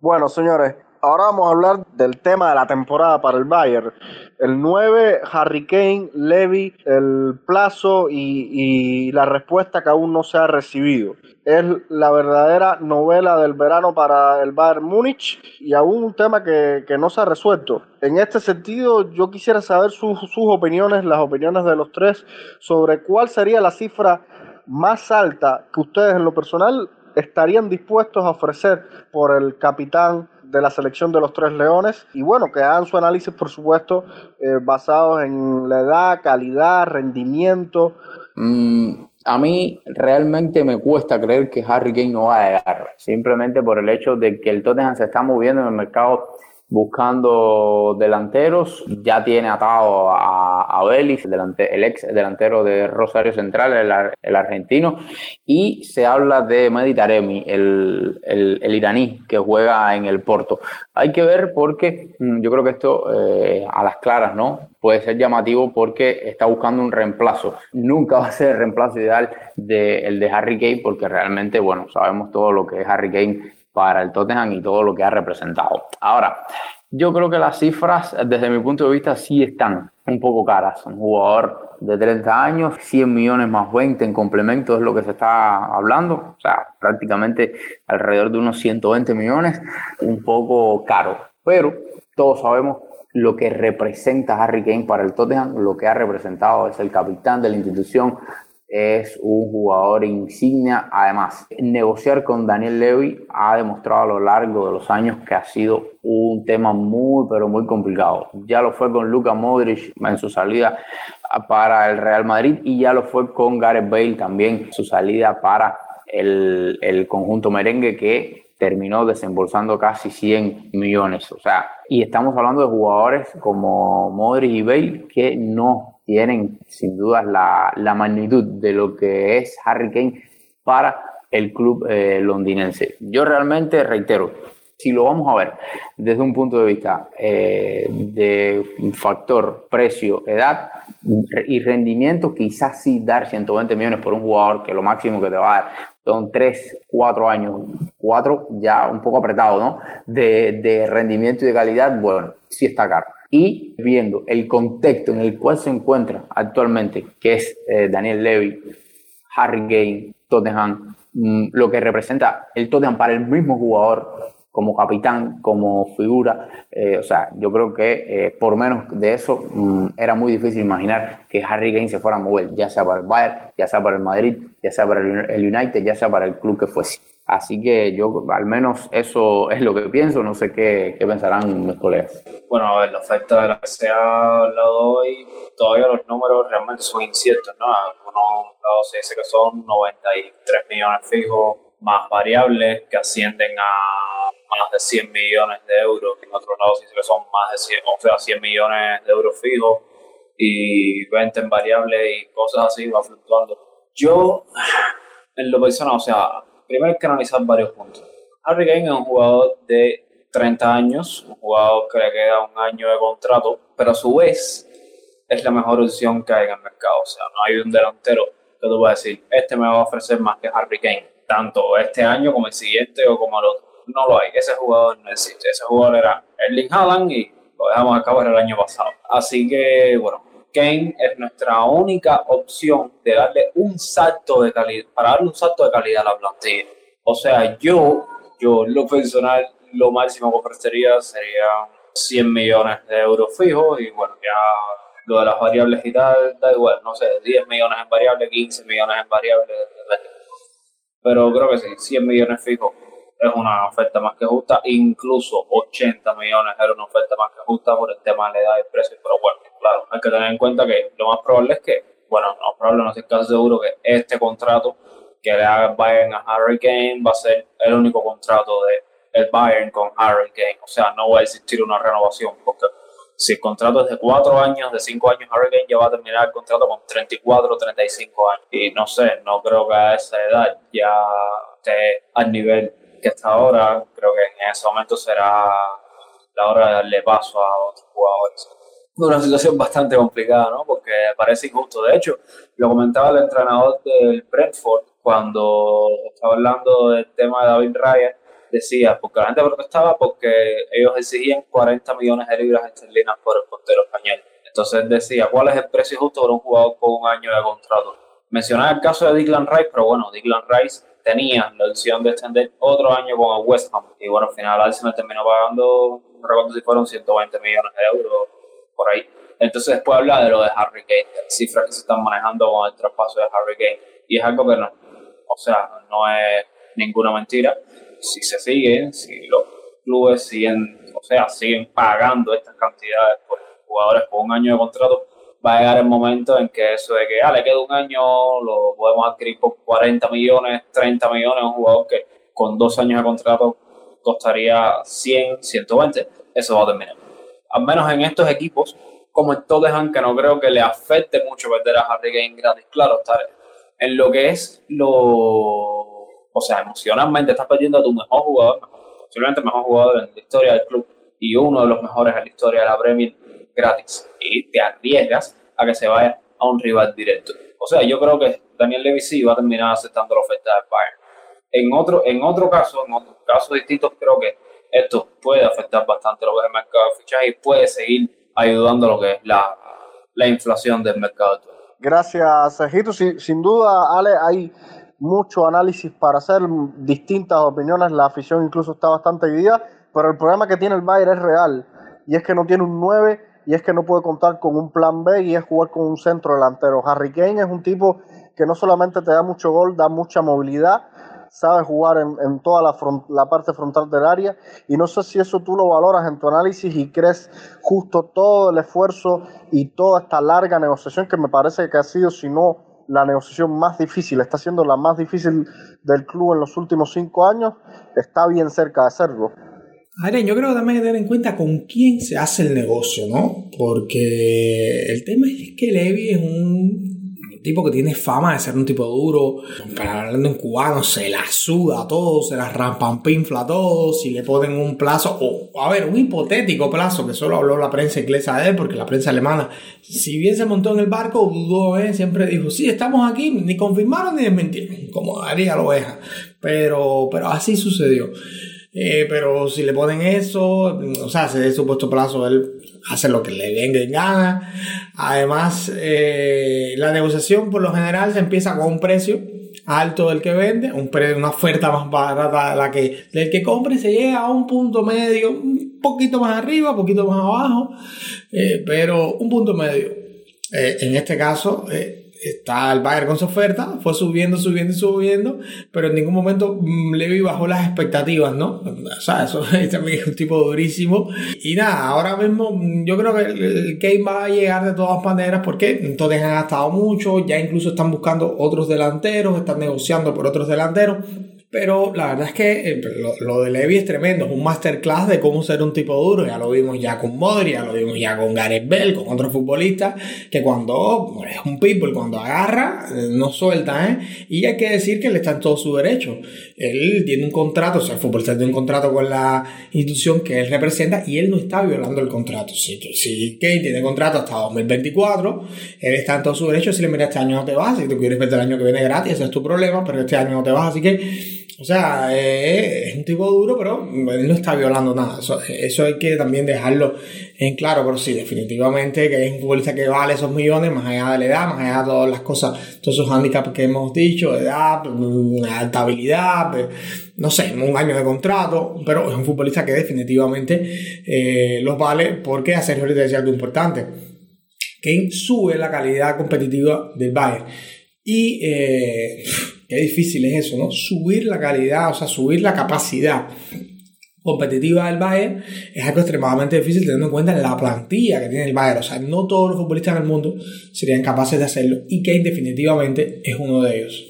Bueno, señores, ahora vamos a hablar del tema de la temporada para el Bayern. El 9, Harry Kane, Levy, el plazo y, y, la respuesta que aún no se ha recibido. Es la verdadera novela del verano para el Bayern Múnich y aún un tema que, que no se ha resuelto. En este sentido, yo quisiera saber sus, sus opiniones, las opiniones de los tres, sobre cuál sería la cifra más alta que ustedes en lo personal estarían dispuestos a ofrecer por el capitán de la selección de los Tres Leones y bueno, que hagan su análisis, por supuesto, eh, basados en la edad, calidad, rendimiento. Mm, a mí realmente me cuesta creer que Harry Kane no va a llegar, simplemente por el hecho de que el Tottenham se está moviendo en el mercado buscando delanteros, ya tiene atado a, a Belis, el, ex delantero de Rosario Central, el, argentino, y se habla de Mehdi Taremi, el, el, iraní que juega en el Porto. Hay que ver porque mm, yo creo que esto eh, a las claras, ¿no? Puede ser llamativo porque está buscando un reemplazo. Nunca va a ser el reemplazo ideal del de, de Harry Kane porque realmente, bueno, sabemos todo lo que es Harry Kane para el Tottenham y todo lo que ha representado. Ahora, yo creo que las cifras, desde mi punto de vista, sí están un poco caras. Un jugador de 30 años, 100 millones más 20 en complemento es lo que se está hablando. O sea, prácticamente alrededor de unos 120 millones, un poco caro. Pero todos sabemos lo que representa Harry Kane para el Tottenham, lo que ha representado es el capitán de la institución, es un jugador insignia. Además, negociar con Daniel Levy ha demostrado a lo largo de los años que ha sido un tema muy, pero muy complicado. Ya lo fue con Luka Modric en su salida para el Real Madrid y ya lo fue con Gareth Bale también, su salida para el, el conjunto merengue que terminó desembolsando casi 100 millones. O sea, y estamos hablando de jugadores como Modric y Bale que no tienen sin duda la, la, magnitud de lo que es Harry Kane para el club eh, londinense. Yo realmente reitero, si lo vamos a ver desde un punto de vista eh, de factor precio, edad y rendimiento, quizás sí dar 120 millones por un jugador que lo máximo que te va a dar son 3, 4 años, 4 ya un poco apretado, ¿no? De, de rendimiento y de calidad, bueno, sí está caro y viendo el contexto en el cual se encuentra actualmente, que es eh, Daniel Levy, Harry Kane, Tottenham, mmm, lo que representa el Tottenham para el mismo jugador como capitán, como figura, eh, o sea, yo creo que eh, por menos de eso mmm, era muy difícil imaginar que Harry Kane se fuera a mover, ya sea para el Bayern, ya sea para el Madrid, ya sea para el United, ya sea para el club que fuese. Así que yo al menos eso es lo que pienso, no sé qué, qué pensarán mis colegas. Bueno, a ver, la oferta de la que se ha hablado hoy, todavía los números realmente son inciertos, ¿no? Algunos lados se dice que son 93 millones fijos, más variables que ascienden a más de 100 millones de euros, en otros lados se dice que son más de 100, o sea, 100 millones de euros fijos y 20 en variables y cosas así, va fluctuando. Yo, en lo personal, o sea, primero hay que analizar varios puntos. Harry Kane es un jugador de 30 años, un jugador que le queda un año de contrato, pero a su vez es la mejor opción que hay en el mercado. O sea, no hay un delantero que tú puedas decir, este me va a ofrecer más que Harry Kane, tanto este año como el siguiente o como el otro. No lo hay, ese jugador no existe. Ese jugador era Erling Haaland y lo dejamos a cabo el año pasado. Así que, bueno, Kane es nuestra única opción de darle un salto de calidad, para darle un salto de calidad a la plantilla. O sea, yo, yo lo personal, lo máximo que ofrecería sería 100 millones de euros fijos y bueno, ya lo de las variables y tal, da igual, no sé, 10 millones en variables, 15 millones en variables, Pero creo que sí, 100 millones fijos es una oferta más que justa, incluso 80 millones era una oferta más que justa por el tema de la edad y precio, pero bueno, claro, hay que tener en cuenta que lo más probable es que, bueno, no probable, no estoy casi seguro que este contrato que le haga Bayern a Harry Kane va a ser el único contrato de el Bayern con Harry Kane, o sea, no va a existir una renovación, porque si el contrato es de 4 años, de 5 años, Harry Kane ya va a terminar el contrato con 34 o 35 años, y no sé, no creo que a esa edad ya esté al nivel que hasta ahora. Creo que en ese momento será la hora de darle paso a otros jugadores. Una situación bastante complicada, ¿no? Porque parece injusto. De hecho, lo comentaba el entrenador del Brentford cuando estaba hablando del tema de David Ryan, decía, porque la gente protestaba porque ellos exigían 40 millones de libras esterlinas por el portero español. Entonces decía, ¿cuál es el precio justo para un jugador con un año de contrato? Mencionaba el caso de Declan Rice, pero bueno, Declan Rice tenía la opción de extender otro año con el West Ham. Y bueno, al final Arsenal terminó pagando, no recuerdo si fueron 120 millones de euros por ahí. Entonces después habla de lo de Harry Kane, cifras que se están manejando con el traspaso de Harry Kane. Y es algo que no, o sea, no es ninguna mentira. Si se siguen, si los clubes siguen, o sea, siguen pagando estas cantidades por jugadores con un año de contrato, va a llegar el momento en que eso de que, ah, le queda un año, lo podemos adquirir por 40 millones, 30 millones, un jugador que con dos años de contrato costaría 100, 120, eso va a terminar. Al menos en estos equipos, como en Tottenham, que no creo que le afecte mucho perder a Harry Kane gratis. Claro, está en lo que es lo, o sea, emocionalmente estás perdiendo a tu mejor jugador, posiblemente el mejor jugador en la historia del club y uno de los mejores en la historia de la Premier gratis y te arriesgas a que se vaya a un rival directo. O sea, yo creo que Daniel Levy sí va a terminar aceptando la oferta del Bayern. En otro, en otro caso, en otros casos distintos, creo que esto puede afectar bastante lo que es el mercado de fichaje y puede seguir ayudando a lo que es la, la inflación del mercado. Gracias, Sergito. Sin, sin duda, Ale, hay mucho análisis para hacer, distintas opiniones, la afición incluso está bastante dividida, pero el problema que tiene el Bayern es real, y es que no tiene un 9 y es que no puede contar con un plan B y es jugar con un centro delantero. Harry Kane es un tipo que no solamente te da mucho gol, da mucha movilidad, sabe jugar en, en toda la, la, parte frontal del área y no sé si eso tú lo valoras en tu análisis y crees justo todo el esfuerzo y toda esta larga negociación que me parece que ha sido, si no la negociación más difícil, está siendo la más difícil del club en los últimos cinco años, está bien cerca de serlo. Adrián, yo creo que también hay que tener en cuenta con quién se hace el negocio, ¿no? Porque el tema es que Levi es un tipo que tiene fama de ser un tipo duro, para hablando en cubano, se la suda todo, se la rampampinfla todo, si le ponen un plazo, o a ver, un hipotético plazo, que solo habló la prensa inglesa de él, porque la prensa alemana, si bien se montó en el barco, dudó, ¿eh? siempre dijo, sí, estamos aquí, ni confirmaron ni desmintieron, como haría la oveja, pero, pero así sucedió. Eh, pero si le ponen eso, o sea, se dé supuesto plazo, él hace lo que le venga en gana. Además, eh, la negociación por lo general se empieza con un precio alto del que vende, un precio, una oferta más barata de la que, del que compre, se llega a un punto medio, un poquito más arriba, un poquito más abajo, eh, pero un punto medio. Eh, en este caso, eh, está el Bayern con su oferta, fue subiendo, subiendo y subiendo, pero en ningún momento mm, Levi bajó las expectativas, ¿no? O sea, eso [LAUGHS] es un tipo durísimo. Y nada, ahora mismo mm, yo creo que el Kane va a llegar de todas maneras porque entonces han gastado mucho, ya incluso están buscando otros delanteros, están negociando por otros delanteros. Pero la verdad es que eh, lo, lo, de Levi es tremendo, es un masterclass de cómo ser un tipo duro. Ya lo vimos ya con Modri, ya lo vimos ya con Gareth Bell, con otros futbolistas, que cuando es un people, cuando agarra, eh, no suelta, ¿eh? Y hay que decir que él está en todo su derecho. Él tiene un contrato, o sea, el futbolista tiene un contrato con la institución que él representa y él no está violando el contrato. Si, si Kane tiene contrato hasta 2024, él está en todo su derecho. Si le mira este año no te vas, si tú quieres perder el año que viene gratis, ese es tu problema, pero este año no te vas, así que o sea, eh, es un tipo duro, pero él no está violando nada. Eso, eso, hay que también dejarlo en claro. Pero sí, definitivamente que es un futbolista que vale esos millones, más allá de la edad, más allá de todas las cosas, todos esos handicaps que hemos dicho, edad, alta habilidad, no sé, un año de contrato, pero es un futbolista que definitivamente eh, los vale porque a Sergio le decía algo importante. que sube la calidad competitiva del Bayern. Y eh, qué difícil es eso, ¿no? Subir la calidad, o sea, subir la capacidad competitiva del Bayern es algo extremadamente difícil teniendo en cuenta la plantilla que tiene el Bayern. O sea, no todos los futbolistas del mundo serían capaces de hacerlo y Kane definitivamente es uno de ellos.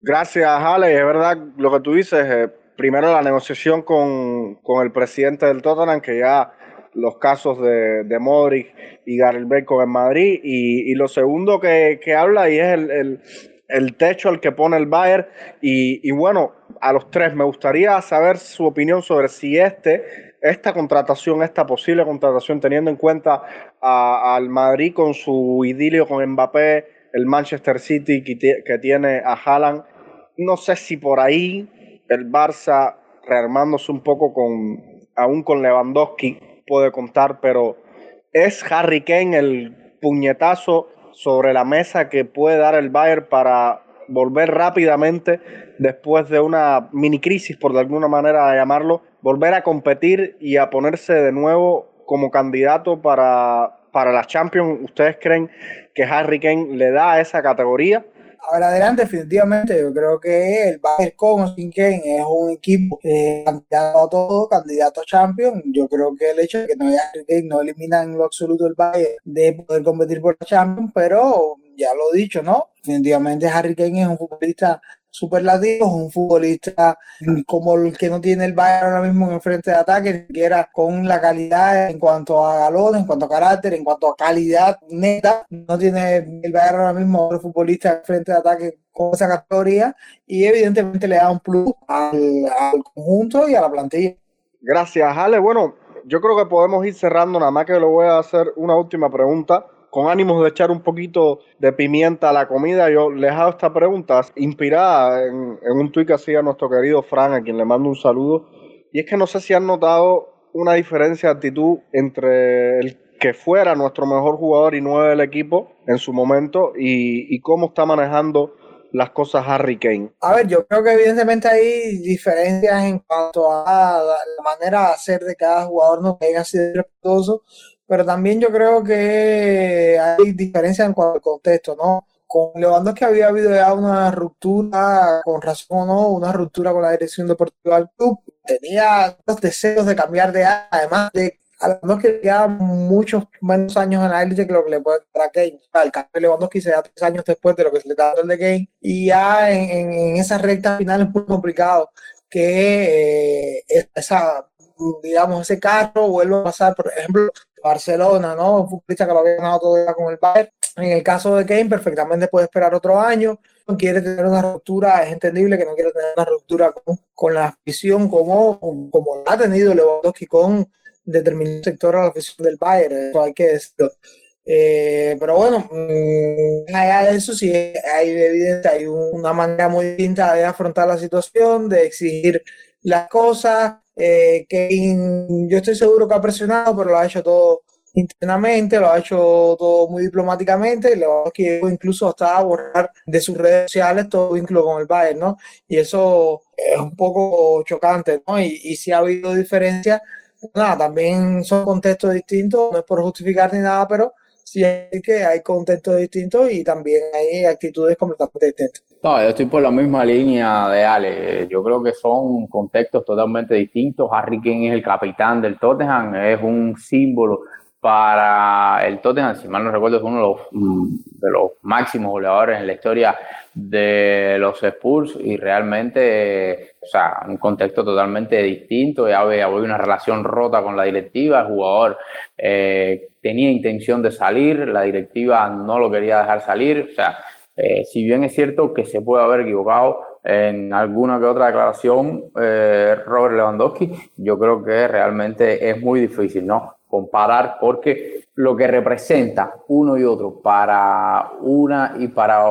Gracias, Ale. Es verdad lo que tú dices. Eh, primero la negociación con, con, el presidente del Tottenham, que ya los casos de, de Modric y Gareth Bale con el Madrid. Y, y, lo segundo que, que habla y es el, el, el, techo al que pone el Bayern. Y, bueno, a los tres. Me gustaría saber su opinión sobre si este, esta contratación, esta posible contratación, teniendo en cuenta al Madrid con su idilio con Mbappé, el Manchester City que, tiene a Haaland, no sé si por ahí el Barça rearmándose un poco con, aún con Lewandowski puede contar, pero es Harry Kane el puñetazo sobre la mesa que puede dar el Bayern para volver rápidamente después de una mini crisis, por de alguna manera llamarlo, volver a competir y a ponerse de nuevo como candidato para, para la Champions. ¿Ustedes creen que Harry Kane le da esa categoría? Ahora adelante, definitivamente, yo creo que el Bayern con sin Kane es un equipo candidato a todo, candidato a Champions. Yo creo que el hecho de que no haya Harry Kane no elimina en lo absoluto el Bayern de poder competir por la Champions, pero ya lo he dicho, ¿no? Definitivamente Harry Kane es un futbolista superlativo, es un futbolista como el que no tiene el Bayern ahora mismo en el frente de ataque, ni siquiera con la calidad en cuanto a galones, en cuanto a carácter, en cuanto a calidad neta, no tiene el Bayern ahora mismo otro futbolista en frente de ataque con esa categoría y evidentemente le da un plus al, al conjunto y a la plantilla. Gracias, Ale. Bueno, yo creo que podemos ir cerrando, nada más que le voy a hacer una última pregunta con ánimos de echar un poquito de pimienta a la comida, yo les hago esta pregunta inspirada en, un tuit que hacía nuestro querido Fran, a quien le mando un saludo. Y es que no sé si han notado una diferencia de actitud entre el que fuera nuestro mejor jugador y nueve del equipo en su momento y, cómo está manejando las cosas Harry Kane. A ver, yo creo que evidentemente hay diferencias en cuanto a la manera de hacer de cada jugador, no que haya sido respetuoso, pero también yo creo que hay diferencias en cuanto al contexto, ¿no? Con Lewandowski había habido ya una ruptura, con razón o no, una ruptura con la dirección deportiva del club. Tenía los deseos de cambiar de área, además de a Lewandowski queda muchos menos años en la élite que lo que le puede dar a Kane. El cambio de Lewandowski se da tres años después de lo que se le da el de Kane. Y ya en, en, esa recta final es muy complicado que eh, esa digamos, ese carro vuelva a pasar, por ejemplo, Barcelona, ¿no? Un futbolista que lo había ganado todo con el Bayern. En el caso de Kane, perfectamente puede esperar otro año. No quiere tener una ruptura, es entendible que no quiere tener una ruptura con, la afición como, como ha tenido Lewandowski con determinado sector a la afición del Bayern, eso hay que decirlo. Eh, pero bueno, mm, allá de eso sí hay evidente, hay una manera muy distinta de afrontar la situación, de exigir las cosas, eh, que yo estoy seguro que ha presionado, pero lo ha hecho todo internamente, lo ha hecho todo muy diplomáticamente, lo que incluso hasta borrar de sus redes sociales todo vínculo con el Bayern, ¿no? Y eso es un poco chocante, ¿no? Y, y si ha habido diferencias, nada, también son contextos distintos, no es por justificar ni nada, pero sí hay que hay contextos distintos y también hay actitudes completamente distintas. No, yo estoy por la misma línea de Ale. Yo creo que son contextos totalmente distintos. Harry Kane es el capitán del Tottenham, es un símbolo para el Tottenham, si mal no recuerdo, es uno de los, mm, de los máximos goleadores en la historia de los Spurs y realmente, o sea, un contexto totalmente distinto. Ya había, una relación rota con la directiva, el jugador eh, tenía intención de salir, la directiva no lo quería dejar salir, o sea, eh, si bien es cierto que se puede haber equivocado en alguna que otra declaración, eh, Robert Lewandowski, yo creo que realmente es muy difícil, ¿no? Comparar porque lo que representa uno y otro para una y para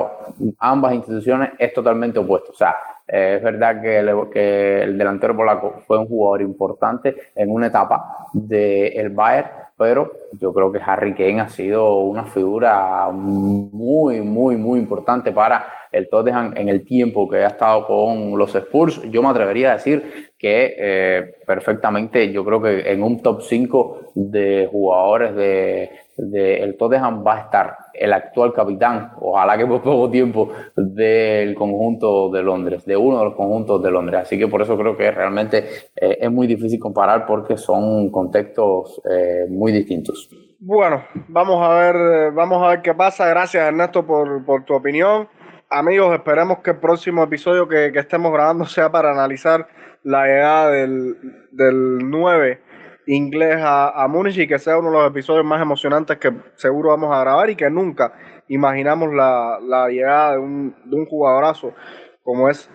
ambas instituciones es totalmente opuesto. O sea, eh, es verdad que el, que el, delantero polaco fue un jugador importante en una etapa del Bayern, pero yo creo que Harry Kane ha sido una figura muy, muy, muy importante para el Tottenham en el tiempo que ha estado con los Spurs. Yo me atrevería a decir que eh, perfectamente, yo creo que en un top 5 de jugadores de, el Tottenham va a estar el actual capitán, ojalá que por poco tiempo, del conjunto de Londres, de uno de los conjuntos de Londres. Así que por eso creo que realmente eh, es muy difícil comparar porque son contextos eh, muy distintos. Bueno, vamos a ver, vamos a ver qué pasa. Gracias Ernesto por, tu opinión. Amigos, esperemos que el próximo episodio que, que estemos grabando sea para analizar la llegada del, del 9 inglés a, a Múnich y que sea uno de los episodios más emocionantes que seguro vamos a grabar y que nunca imaginamos la, la llegada de un, de jugadorazo como es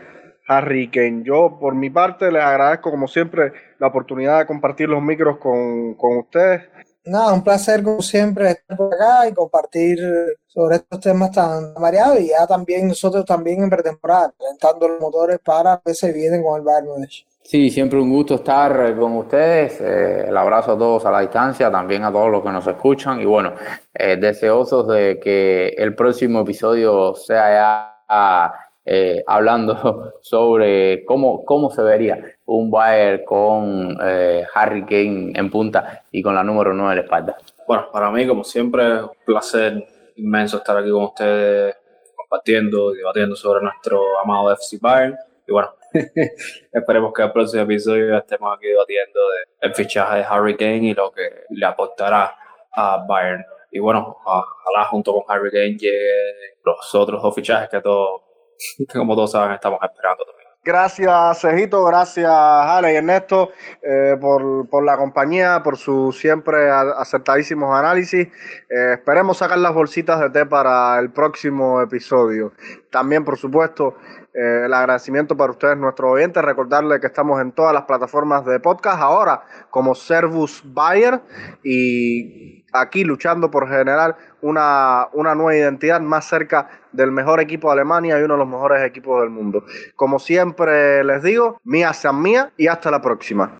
Harry Kane. Yo, por mi parte, les agradezco como siempre la oportunidad de compartir los micros con, con ustedes. Nada, un placer como siempre estar por acá y compartir sobre estos temas tan variados y ya también nosotros también en pretemporada, calentando los motores para que se vienen con el Bayern Múnich. Sí, siempre un gusto estar con ustedes. Eh, el abrazo a todos a la distancia, también a todos los que nos escuchan. Y bueno, eh, deseosos de que el próximo episodio sea ya eh, hablando [LAUGHS] sobre cómo, cómo se vería un Bayern con eh, Harry Kane en punta y con la número 9 en la espalda. Bueno, para mí, como siempre, un placer inmenso estar aquí con ustedes compartiendo y debatiendo sobre nuestro amado FC Bayern. Y bueno, [LAUGHS] Esperemos que el próximo episodio estemos aquí debatiendo de el fichaje de Harry Kane y lo que le aportará a Bayern. Y bueno, ojalá junto con Harry Kane lleguen los otros dos fichajes que todos, [LAUGHS] como todos saben, estamos esperando también. Gracias, Cejito, gracias, Ale y Ernesto, eh, por, por, la compañía, por sus siempre acertadísimos análisis. Eh, esperemos sacar las bolsitas de té para el próximo episodio. También, por supuesto, eh, el agradecimiento para ustedes, nuestros oyentes. Recordarles que estamos en todas las plataformas de podcast ahora como Servus Bayer y aquí luchando por generar una, una nueva identidad más cerca del mejor equipo de Alemania y uno de los mejores equipos del mundo. Como siempre les digo, mía sean mía y hasta la próxima.